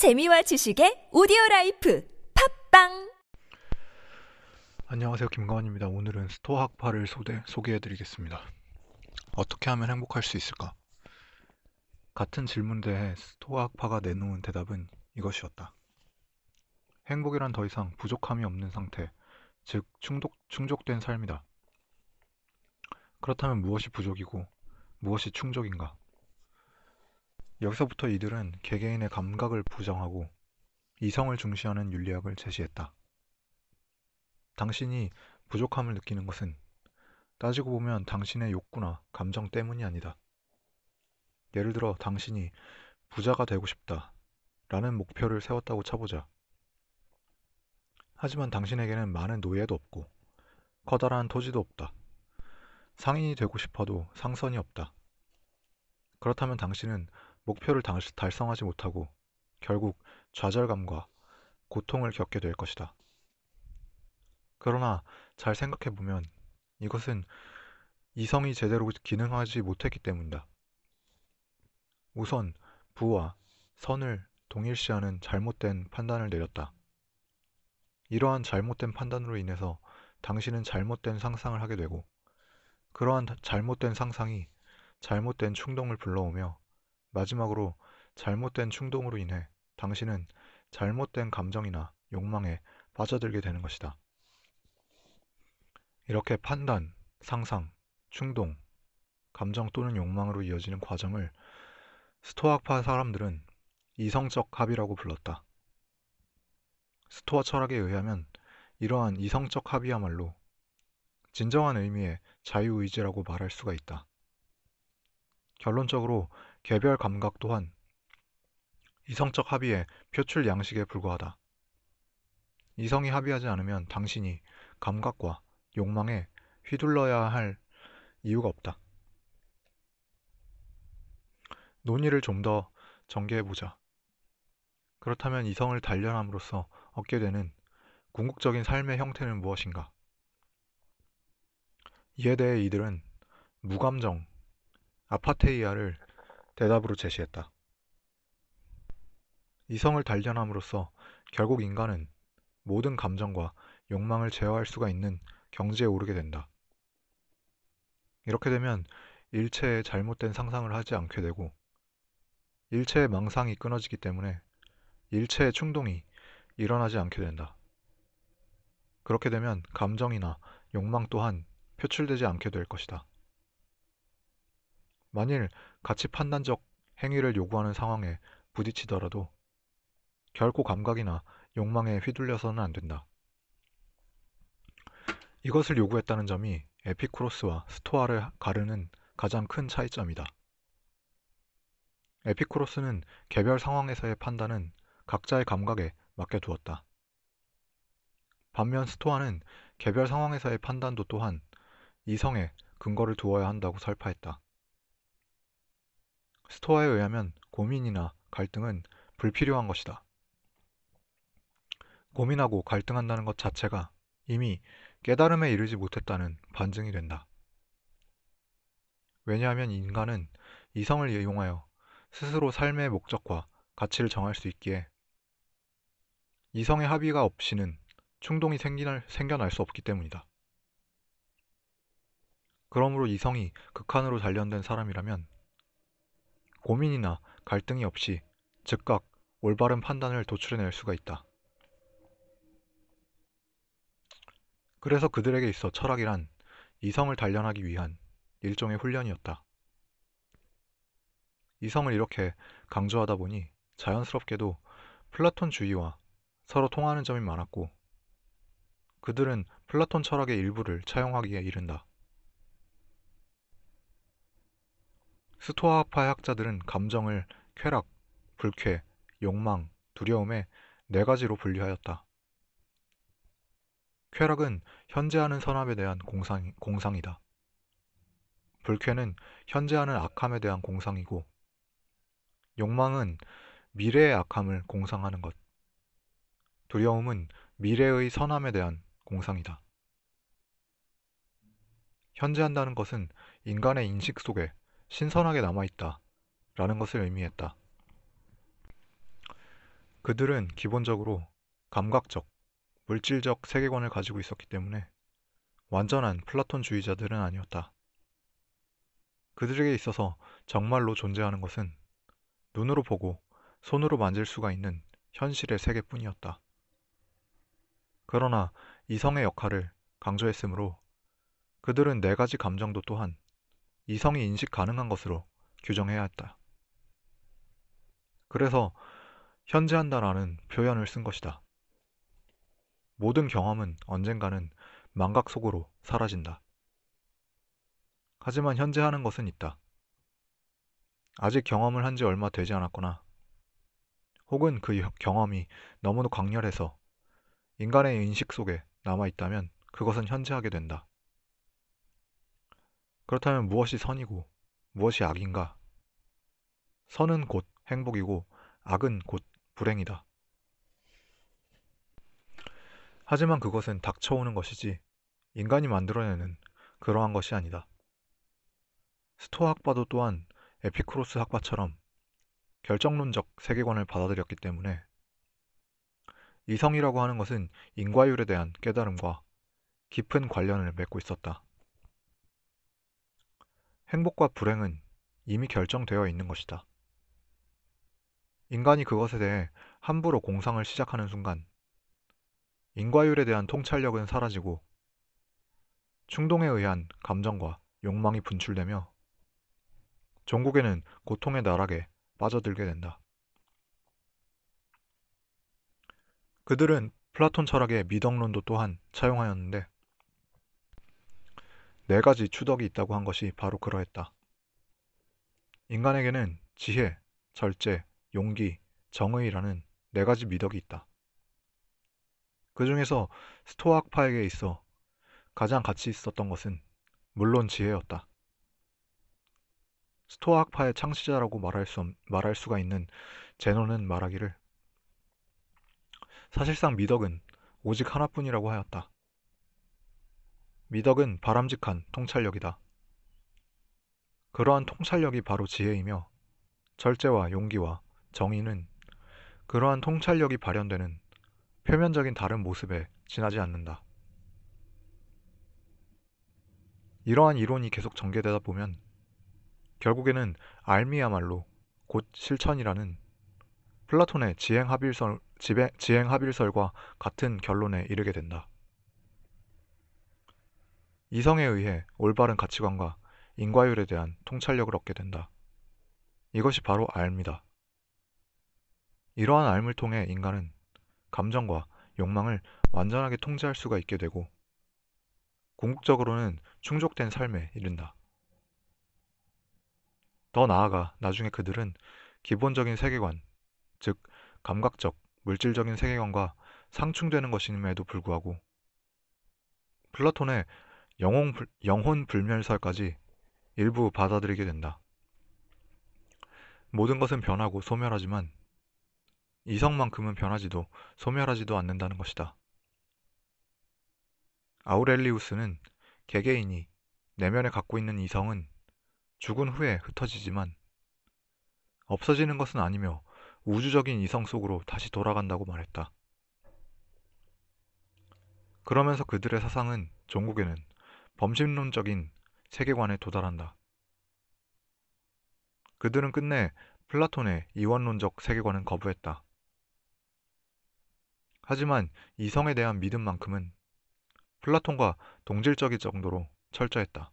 재미와 지식의 오디오 라이프 팟빵 안녕하세요. 김가원입니다. 오늘은 스토아 학파를 소개, 소개해드리겠습니다. 어떻게 하면 행복할 수 있을까? 같은 질문들에 스토아 학파가 내놓은 대답은 이것이었다. 행복이란 더 이상 부족함이 없는 상태, 즉 충족, 충족된 삶이다. 그렇다면 무엇이 부족이고 무엇이 충족인가? 여기서부터 이들은 개개인의 감각을 부정하고 이성을 중시하는 윤리학을 제시했다. 당신이 부족함을 느끼는 것은 따지고 보면 당신의 욕구나 감정 때문이 아니다. 예를 들어 당신이 부자가 되고 싶다 라는 목표를 세웠다고 쳐보자. 하지만 당신에게는 많은 노예도 없고 커다란 토지도 없다. 상인이 되고 싶어도 상선이 없다. 그렇다면 당신은 목표를 달성하지 못하고 결국 좌절감과 고통을 겪게 될 것이다. 그러나 잘 생각해 보면 이것은 이성이 제대로 기능하지 못했기 때문이다. 우선 부와 선을 동일시하는 잘못된 판단을 내렸다. 이러한 잘못된 판단으로 인해서 당신은 잘못된 상상을 하게 되고 그러한 잘못된 상상이 잘못된 충동을 불러오며 마지막으로 잘못된 충동으로 인해 당신은 잘못된 감정이나 욕망에 빠져들게 되는 것이다. 이렇게 판단, 상상, 충동, 감정 또는 욕망으로 이어지는 과정을 스토아파 사람들은 이성적 합의라고 불렀다. 스토아 철학에 의하면 이러한 이성적 합의야말로 진정한 의미의 자유의지라고 말할 수가 있다. 결론적으로 개별 감각 또한 이성적 합의의 표출 양식에 불과하다. 이성이 합의하지 않으면 당신이 감각과 욕망에 휘둘러야 할 이유가 없다. 논의를 좀 더 전개해보자. 그렇다면 이성을 단련함으로써 얻게 되는 궁극적인 삶의 형태는 무엇인가? 이에 대해 이들은 무감정, 아파테이아를 대답으로 제시했다. 이성을 단련함으로써 결국 인간은 모든 감정과 욕망을 제어할 수가 있는 경지에 오르게 된다. 이렇게 되면 일체의 잘못된 상상을 하지 않게 되고 일체의 망상이 끊어지기 때문에 일체의 충동이 일어나지 않게 된다. 그렇게 되면 감정이나 욕망 또한 표출되지 않게 될 것이다. 만일 가치 판단적 행위를 요구하는 상황에 부딪히더라도 결코 감각이나 욕망에 휘둘려서는 안 된다. 이것을 요구했다는 점이 에피쿠로스와 스토아를 가르는 가장 큰 차이점이다. 에피쿠로스는 개별 상황에서의 판단은 각자의 감각에 맡겨두었다. 반면 스토아는 개별 상황에서의 판단도 또한 이성에 근거를 두어야 한다고 설파했다. 스토아에 의하면 고민이나 갈등은 불필요한 것이다. 고민하고 갈등한다는 것 자체가 이미 깨달음에 이르지 못했다는 반증이 된다. 왜냐하면 인간은 이성을 이용하여 스스로 삶의 목적과 가치를 정할 수 있기에 이성의 합의가 없이는 충동이 생기날, 생겨날 수 없기 때문이다. 그러므로 이성이 극한으로 단련된 사람이라면 고민이나 갈등이 없이 즉각 올바른 판단을 도출해낼 수가 있다. 그래서 그들에게 있어 철학이란 이성을 단련하기 위한 일종의 훈련이었다. 이성을 이렇게 강조하다 보니 자연스럽게도 플라톤 주의와 서로 통하는 점이 많았고 그들은 플라톤 철학의 일부를 차용하기에 이른다. 스토아파의 학자들은 감정을 쾌락, 불쾌, 욕망, 두려움의 네 가지로 분류하였다. 쾌락은 현재하는 선함에 대한 공상, 공상이다. 불쾌는 현재하는 악함에 대한 공상이고, 욕망은 미래의 악함을 공상하는 것. 두려움은 미래의 선함에 대한 공상이다. 현재한다는 것은 인간의 인식 속에 신선하게 남아있다 라는 것을 의미했다. 그들은 기본적으로 감각적, 물질적 세계관을 가지고 있었기 때문에 완전한 플라톤주의자들은 아니었다. 그들에게 있어서 정말로 존재하는 것은 눈으로 보고 손으로 만질 수가 있는 현실의 세계뿐이었다. 그러나 이성의 역할을 강조했으므로 그들은 네 가지 감정도 또한 이성이 인식 가능한 것으로 규정해야 했다. 그래서 현재한다라는 표현을 쓴 것이다. 모든 경험은 언젠가는 망각 속으로 사라진다. 하지만 현재 하는 것은 있다. 아직 경험을 한 지 얼마 되지 않았거나 혹은 그 경험이 너무도 강렬해서 인간의 인식 속에 남아 있다면 그것은 현재하게 된다. 그렇다면 무엇이 선이고 무엇이 악인가? 선은 곧 행복이고 악은 곧 불행이다. 하지만 그것은 닥쳐오는 것이지 인간이 만들어내는 그러한 것이 아니다. 스토아 학파도 또한 에피크로스 학파처럼 결정론적 세계관을 받아들였기 때문에 이성이라고 하는 것은 인과율에 대한 깨달음과 깊은 관련을 맺고 있었다. 행복과 불행은 이미 결정되어 있는 것이다. 인간이 그것에 대해 함부로 공상을 시작하는 순간 인과율에 대한 통찰력은 사라지고 충동에 의한 감정과 욕망이 분출되며 종국에는 고통의 나락에 빠져들게 된다. 그들은 플라톤 철학의 미덕론도 또한 차용하였는데 네 가지 추덕이 있다고 한 것이 바로 그러했다. 인간에게는 지혜, 절제, 용기, 정의라는 네 가지 미덕이 있다. 그 중에서 스토아학파에게 있어 가장 가치 있었던 것은 물론 지혜였다. 스토아학파의 창시자라고 말할, 수, 말할 수가 있는 제노는 말하기를 사실상 미덕은 오직 하나뿐이라고 하였다. 미덕은 바람직한 통찰력이다. 그러한 통찰력이 바로 지혜이며 절제와 용기와 정의는 그러한 통찰력이 발현되는 표면적인 다른 모습에 지나지 않는다. 이러한 이론이 계속 전개되다 보면 결국에는 알미야말로 곧 실천이라는 플라톤의 지행합일설, 지행합일설과 같은 결론에 이르게 된다. 이성에 의해 올바른 가치관과 인과율에 대한 통찰력을 얻게 된다. 이것이 바로 알미다. 이러한 알을 통해 인간은 감정과 욕망을 완전하게 통제할 수가 있게 되고 궁극적으로는 충족된 삶에 이른다. 더 나아가 나중에 그들은 기본적인 세계관, 즉 감각적, 물질적인 세계관과 상충되는 것임에도 불구하고 플라톤의 영혼, 영혼 불멸설까지 일부 받아들이게 된다. 모든 것은 변하고 소멸하지만 이성만큼은 변하지도 소멸하지도 않는다는 것이다. 아우렐리우스는 개개인이 내면에 갖고 있는 이성은 죽은 후에 흩어지지만 없어지는 것은 아니며 우주적인 이성 속으로 다시 돌아간다고 말했다. 그러면서 그들의 사상은 종국에는 범신론적인 세계관에 도달한다. 그들은 끝내 플라톤의 이원론적 세계관은 거부했다. 하지만 이성에 대한 믿음만큼은 플라톤과 동질적일 정도로 철저했다.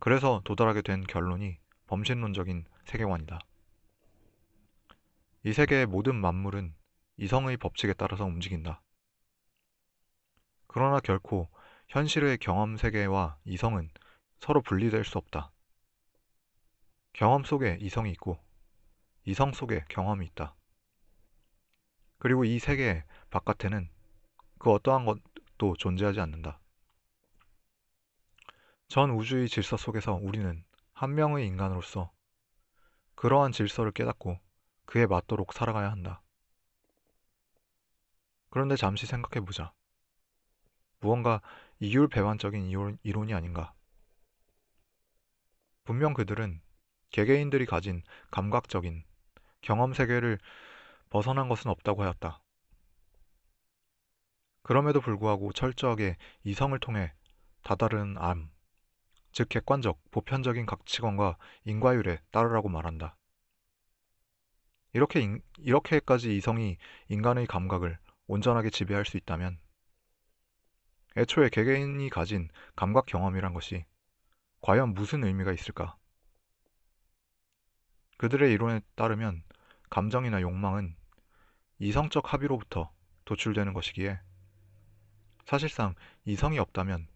그래서 도달하게 된 결론이 범신론적인 세계관이다. 이 세계의 모든 만물은 이성의 법칙에 따라서 움직인다. 그러나 결코 현실의 경험 세계와 이성은 서로 분리될 수 없다. 경험 속에 이성이 있고 이성 속에 경험이 있다. 그리고 이 세계 바깥에는 그 어떠한 것도 존재하지 않는다. 전 우주의 질서 속에서 우리는 한 명의 인간으로서 그러한 질서를 깨닫고 그에 맞도록 살아가야 한다. 그런데 잠시 생각해 보자. 무언가 이율 배반적인 이론이 아닌가? 분명 그들은 개개인들이 가진 감각적인 경험 세계를 벗어난 것은 없다고 하였다. 그럼에도 불구하고 철저하게 이성을 통해 다다른 암, 즉 객관적, 보편적인 가치관과 인과율에 따르라고 말한다. 이렇게 인, 이렇게까지 이성이 인간의 감각을 온전하게 지배할 수 있다면 애초에 개개인이 가진 감각 경험이란 것이 과연 무슨 의미가 있을까? 그들의 이론에 따르면 감정이나 욕망은 이성적 합의로부터 도출되는 것이기에 사실상 이성이 없다면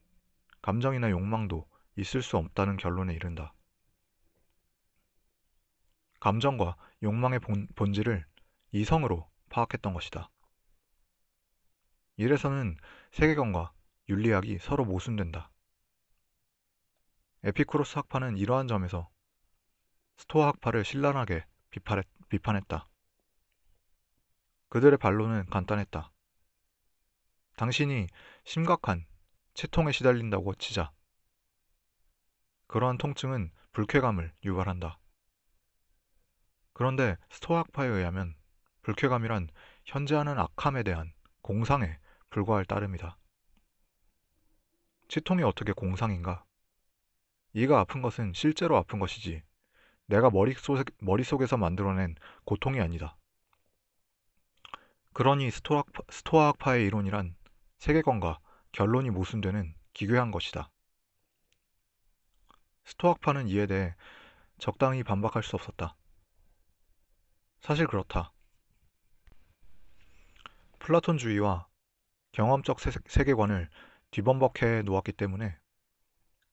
감정이나 욕망도 있을 수 없다는 결론에 이른다. 감정과 욕망의 본, 본질을 이성으로 파악했던 것이다. 이래서는 세계관과 윤리학이 서로 모순된다. 에피쿠로스 학파는 이러한 점에서 스토아 학파를 신랄하게 비판했, 비판했다. 그들의 반론은 간단했다. 당신이 심각한 채통에 시달린다고 치자. 그러한 통증은 불쾌감을 유발한다. 그런데 스토아 학파에 의하면 불쾌감이란 현재하는 악함에 대한 공상에 불과할 따름이다. 치통이 어떻게 공상인가? 이가 아픈 것은 실제로 아픈 것이지 내가 머릿속, 머릿속에서 만들어낸 고통이 아니다. 그러니 스토아학파, 스토아학파의 이론이란 세계관과 결론이 모순되는 기괴한 것이다. 스토학파는 이에 대해 적당히 반박할 수 없었다. 사실 그렇다. 플라톤주의와 경험적 세계관을 뒤범벅해 놓았기 때문에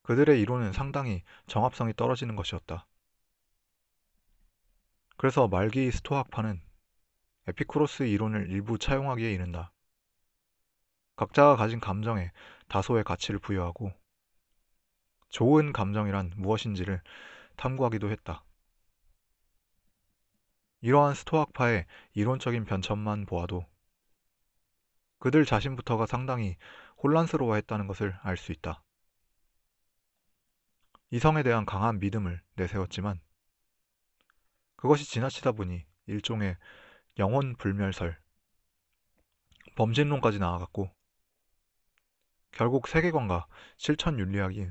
그들의 이론은 상당히 정합성이 떨어지는 것이었다. 그래서 말기 스토학파는 에피쿠로스 이론을 일부 차용하기에 이른다. 각자가 가진 감정에 다소의 가치를 부여하고 좋은 감정이란 무엇인지를 탐구하기도 했다. 이러한 스토학파의 이론적인 변천만 보아도 그들 자신부터가 상당히 혼란스러워했다는 것을 알 수 있다. 이성에 대한 강한 믿음을 내세웠지만 그것이 지나치다 보니 일종의 영혼 불멸설, 범진론까지 나아갔고 결국 세계관과 실천 윤리학이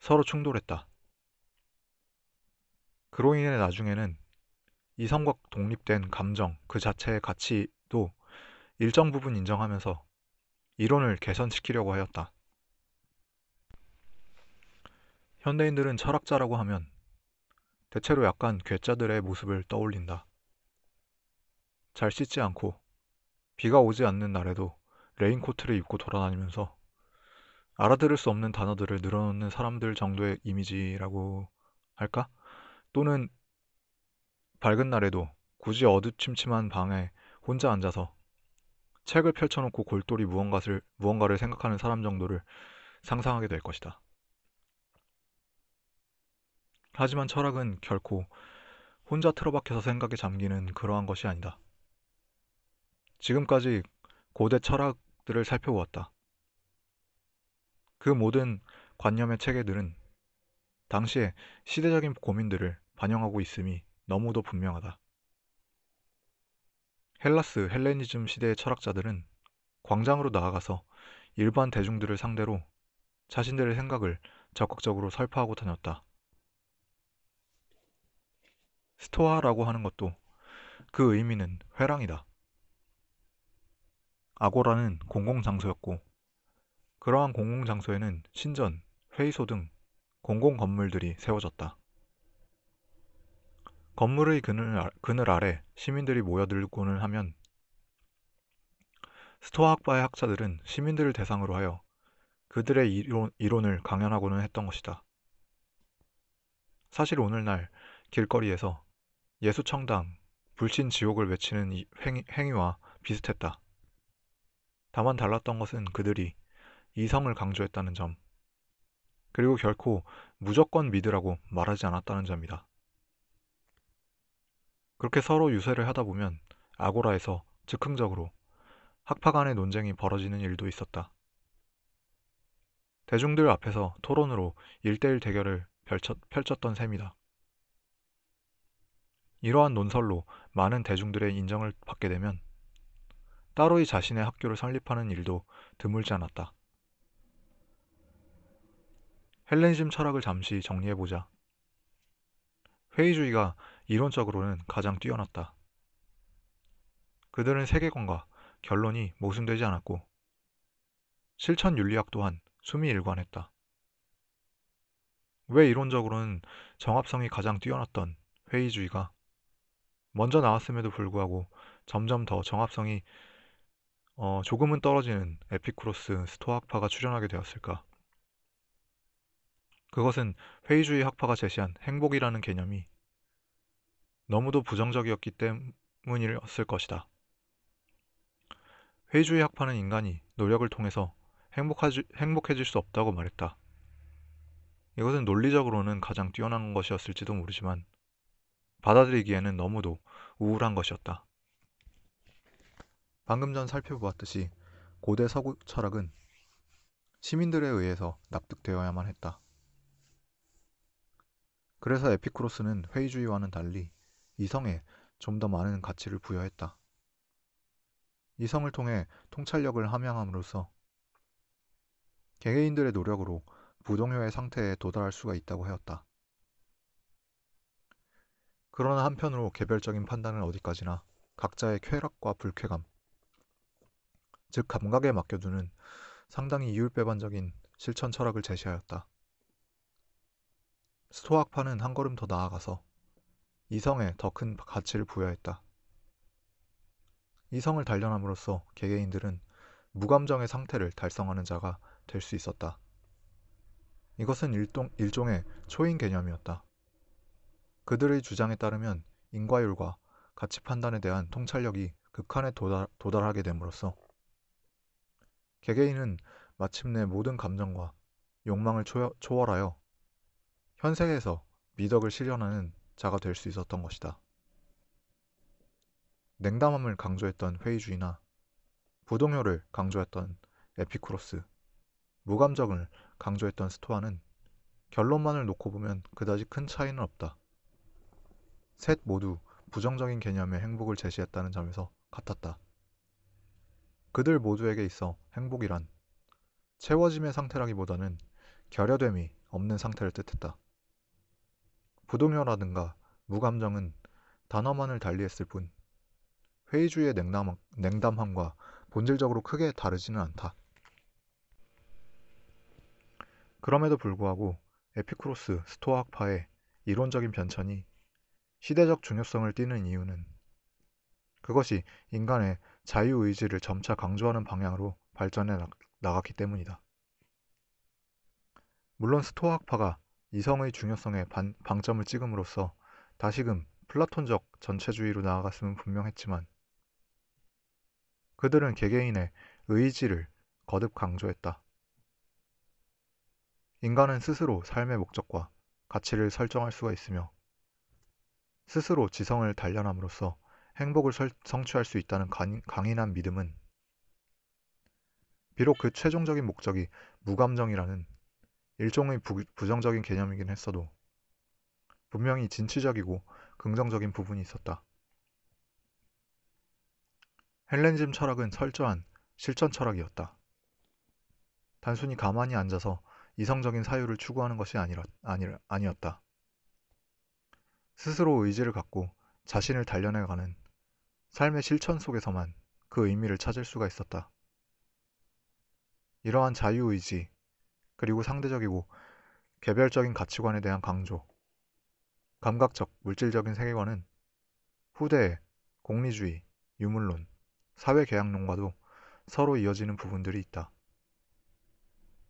서로 충돌했다. 그로 인해 나중에는 이성과 독립된 감정 그 자체의 가치도 일정 부분 인정하면서 이론을 개선시키려고 하였다. 현대인들은 철학자라고 하면 대체로 약간 괴짜들의 모습을 떠올린다. 잘 씻지 않고 비가 오지 않는 날에도 레인코트를 입고 돌아다니면서 알아들을 수 없는 단어들을 늘어놓는 사람들 정도의 이미지라고 할까? 또는 밝은 날에도 굳이 어두침침한 방에 혼자 앉아서 책을 펼쳐놓고 골똘히 무언가를, 무언가를 생각하는 사람 정도를 상상하게 될 것이다. 하지만 철학은 결코 혼자 틀어박혀서 생각에 잠기는 그러한 것이 아니다. 지금까지 고대 철학들을 살펴보았다. 그 모든 관념의 체계들은 당시의 시대적인 고민들을 반영하고 있음이 너무도 분명하다. 헬라스 헬레니즘 시대의 철학자들은 광장으로 나아가서 일반 대중들을 상대로 자신들의 생각을 적극적으로 설파하고 다녔다. 스토아라고 하는 것도 그 의미는 회랑이다. 아고라는 공공장소였고 그러한 공공장소에는 신전, 회의소 등 공공 건물들이 세워졌다. 건물의 그늘, 그늘 아래 시민들이 모여들고는 하면 스토아 학파의 학자들은 시민들을 대상으로 하여 그들의 이론, 이론을 강연하고는 했던 것이다. 사실 오늘날 길거리에서 예수청당, 불신 지옥을 외치는 행위, 행위와 비슷했다. 다만 달랐던 것은 그들이 이성을 강조했다는 점, 그리고 결코 무조건 믿으라고 말하지 않았다는 점이다. 그렇게 서로 유세를 하다 보면 아고라에서 즉흥적으로 학파 간의 논쟁이 벌어지는 일도 있었다. 대중들 앞에서 토론으로 일대일 대결을 펼쳤, 펼쳤 던 셈이다. 이러한 논설로 많은 대중들의 인정을 받게 되면 따로이 자신의 학교를 설립하는 일도 드물지 않았다. 헬레니즘 철학을 잠시 정리해보자. 회의주의가 이론적으로는 가장 뛰어났다. 그들은 세계관과 결론이 모순되지 않았고 실천 윤리학 또한 숨이 일관했다. 왜 이론적으로는 정합성이 가장 뛰어났던 회의주의가 먼저 나왔음에도 불구하고 점점 더 정합성이 어, 조금은 떨어지는 에피쿠로스 스토아학파가 출현하게 되었을까? 그것은 회의주의 학파가 제시한 행복이라는 개념이 너무도 부정적이었기 때문이었을 것이다. 회의주의 학파는 인간이 노력을 통해서 행복하지, 행복해질 수 없다고 말했다. 이것은 논리적으로는 가장 뛰어난 것이었을지도 모르지만 받아들이기에는 너무도 우울한 것이었다. 방금 전 살펴보았듯이 고대 서구 철학은 시민들에 의해서 납득되어야만 했다. 그래서 에피쿠로스는 회의주의와는 달리 이성에 좀 더 많은 가치를 부여했다. 이성을 통해 통찰력을 함양함으로써 개개인들의 노력으로 부동요의 상태에 도달할 수가 있다고 하였다. 그러나 한편으로 개별적인 판단은 어디까지나 각자의 쾌락과 불쾌감, 즉 감각에 맡겨두는 상당히 이율배반적인 실천 철학을 제시하였다. 스토학파는 한 걸음 더 나아가서 이성에 더 큰 가치를 부여했다. 이성을 단련함으로써 개개인들은 무감정의 상태를 달성하는 자가 될 수 있었다. 이것은 일동, 일종의 초인 개념이었다. 그들의 주장에 따르면 인과율과 가치 판단에 대한 통찰력이 극한에 도달, 도달하게 됨으로써 개개인은 마침내 모든 감정과 욕망을 초월하여 현세에서 미덕을 실현하는 자가 될 수 있었던 것이다. 냉담함을 강조했던 회의주의나 부동요를 강조했던 에피쿠로스, 무감정을 강조했던 스토아는 결론만을 놓고 보면 그다지 큰 차이는 없다. 셋 모두 부정적인 개념의 행복을 제시했다는 점에서 같았다. 그들 모두에게 있어 행복이란 채워짐의 상태라기보다는 결여됨이 없는 상태를 뜻했다. 부동요라든가 무감정은 단어만을 달리했을 뿐 회의주의의 냉담, 냉담함과 본질적으로 크게 다르지는 않다. 그럼에도 불구하고 에피쿠로스 스토아학파의 이론적인 변천이 시대적 중요성을 띠는 이유는 그것이 인간의 자유의지를 점차 강조하는 방향으로 발전해 나갔기 때문이다. 물론 스토아학파가 이성의 중요성에 반, 방점을 찍음으로써 다시금 플라톤적 전체주의로 나아갔음은 분명했지만 그들은 개개인의 의지를 거듭 강조했다. 인간은 스스로 삶의 목적과 가치를 설정할 수가 있으며 스스로 지성을 단련함으로써 행복을 설, 성취할 수 있다는 강, 강인한 믿음은 비록 그 최종적인 목적이 무감정이라는 일종의 부, 부정적인 개념이긴 했어도 분명히 진취적이고 긍정적인 부분이 있었다. 헬렌즘 철학은 철저한 실천 철학이었다. 단순히 가만히 앉아서 이성적인 사유를 추구하는 것이 아니라, 아니, 아니었다. 스스로 의지를 갖고 자신을 단련해가는 삶의 실천 속에서만 그 의미를 찾을 수가 있었다. 이러한 자유의지, 그리고 상대적이고 개별적인 가치관에 대한 강조, 감각적, 물질적인 세계관은 후대의 공리주의, 유물론, 사회계약론과도 서로 이어지는 부분들이 있다.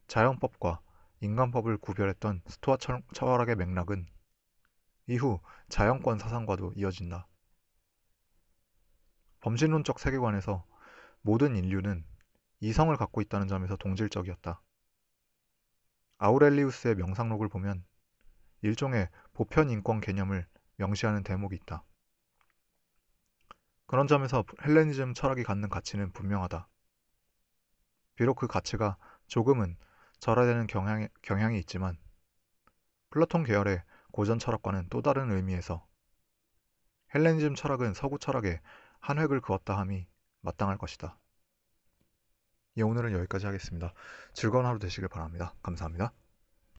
자연법과 인간법을 구별했던 스토아 철학의 맥락은 이후 자연권 사상과도 이어진다. 범신론적 세계관에서 모든 인류는 이성을 갖고 있다는 점에서 동질적이었다. 아우렐리우스의 명상록을 보면 일종의 보편 인권 개념을 명시하는 대목이 있다. 그런 점에서 헬레니즘 철학이 갖는 가치는 분명하다. 비록 그 가치가 조금은 절하되는 경향이, 경향이 있지만 플라톤 계열의 고전 철학과는 또 다른 의미에서 헬레니즘 철학은 서구 철학에 한 획을 그었다 함이 마땅할 것이다. 예, 오늘은 여기까지 하겠습니다. 즐거운 하루 되시길 바랍니다. 감사합니다.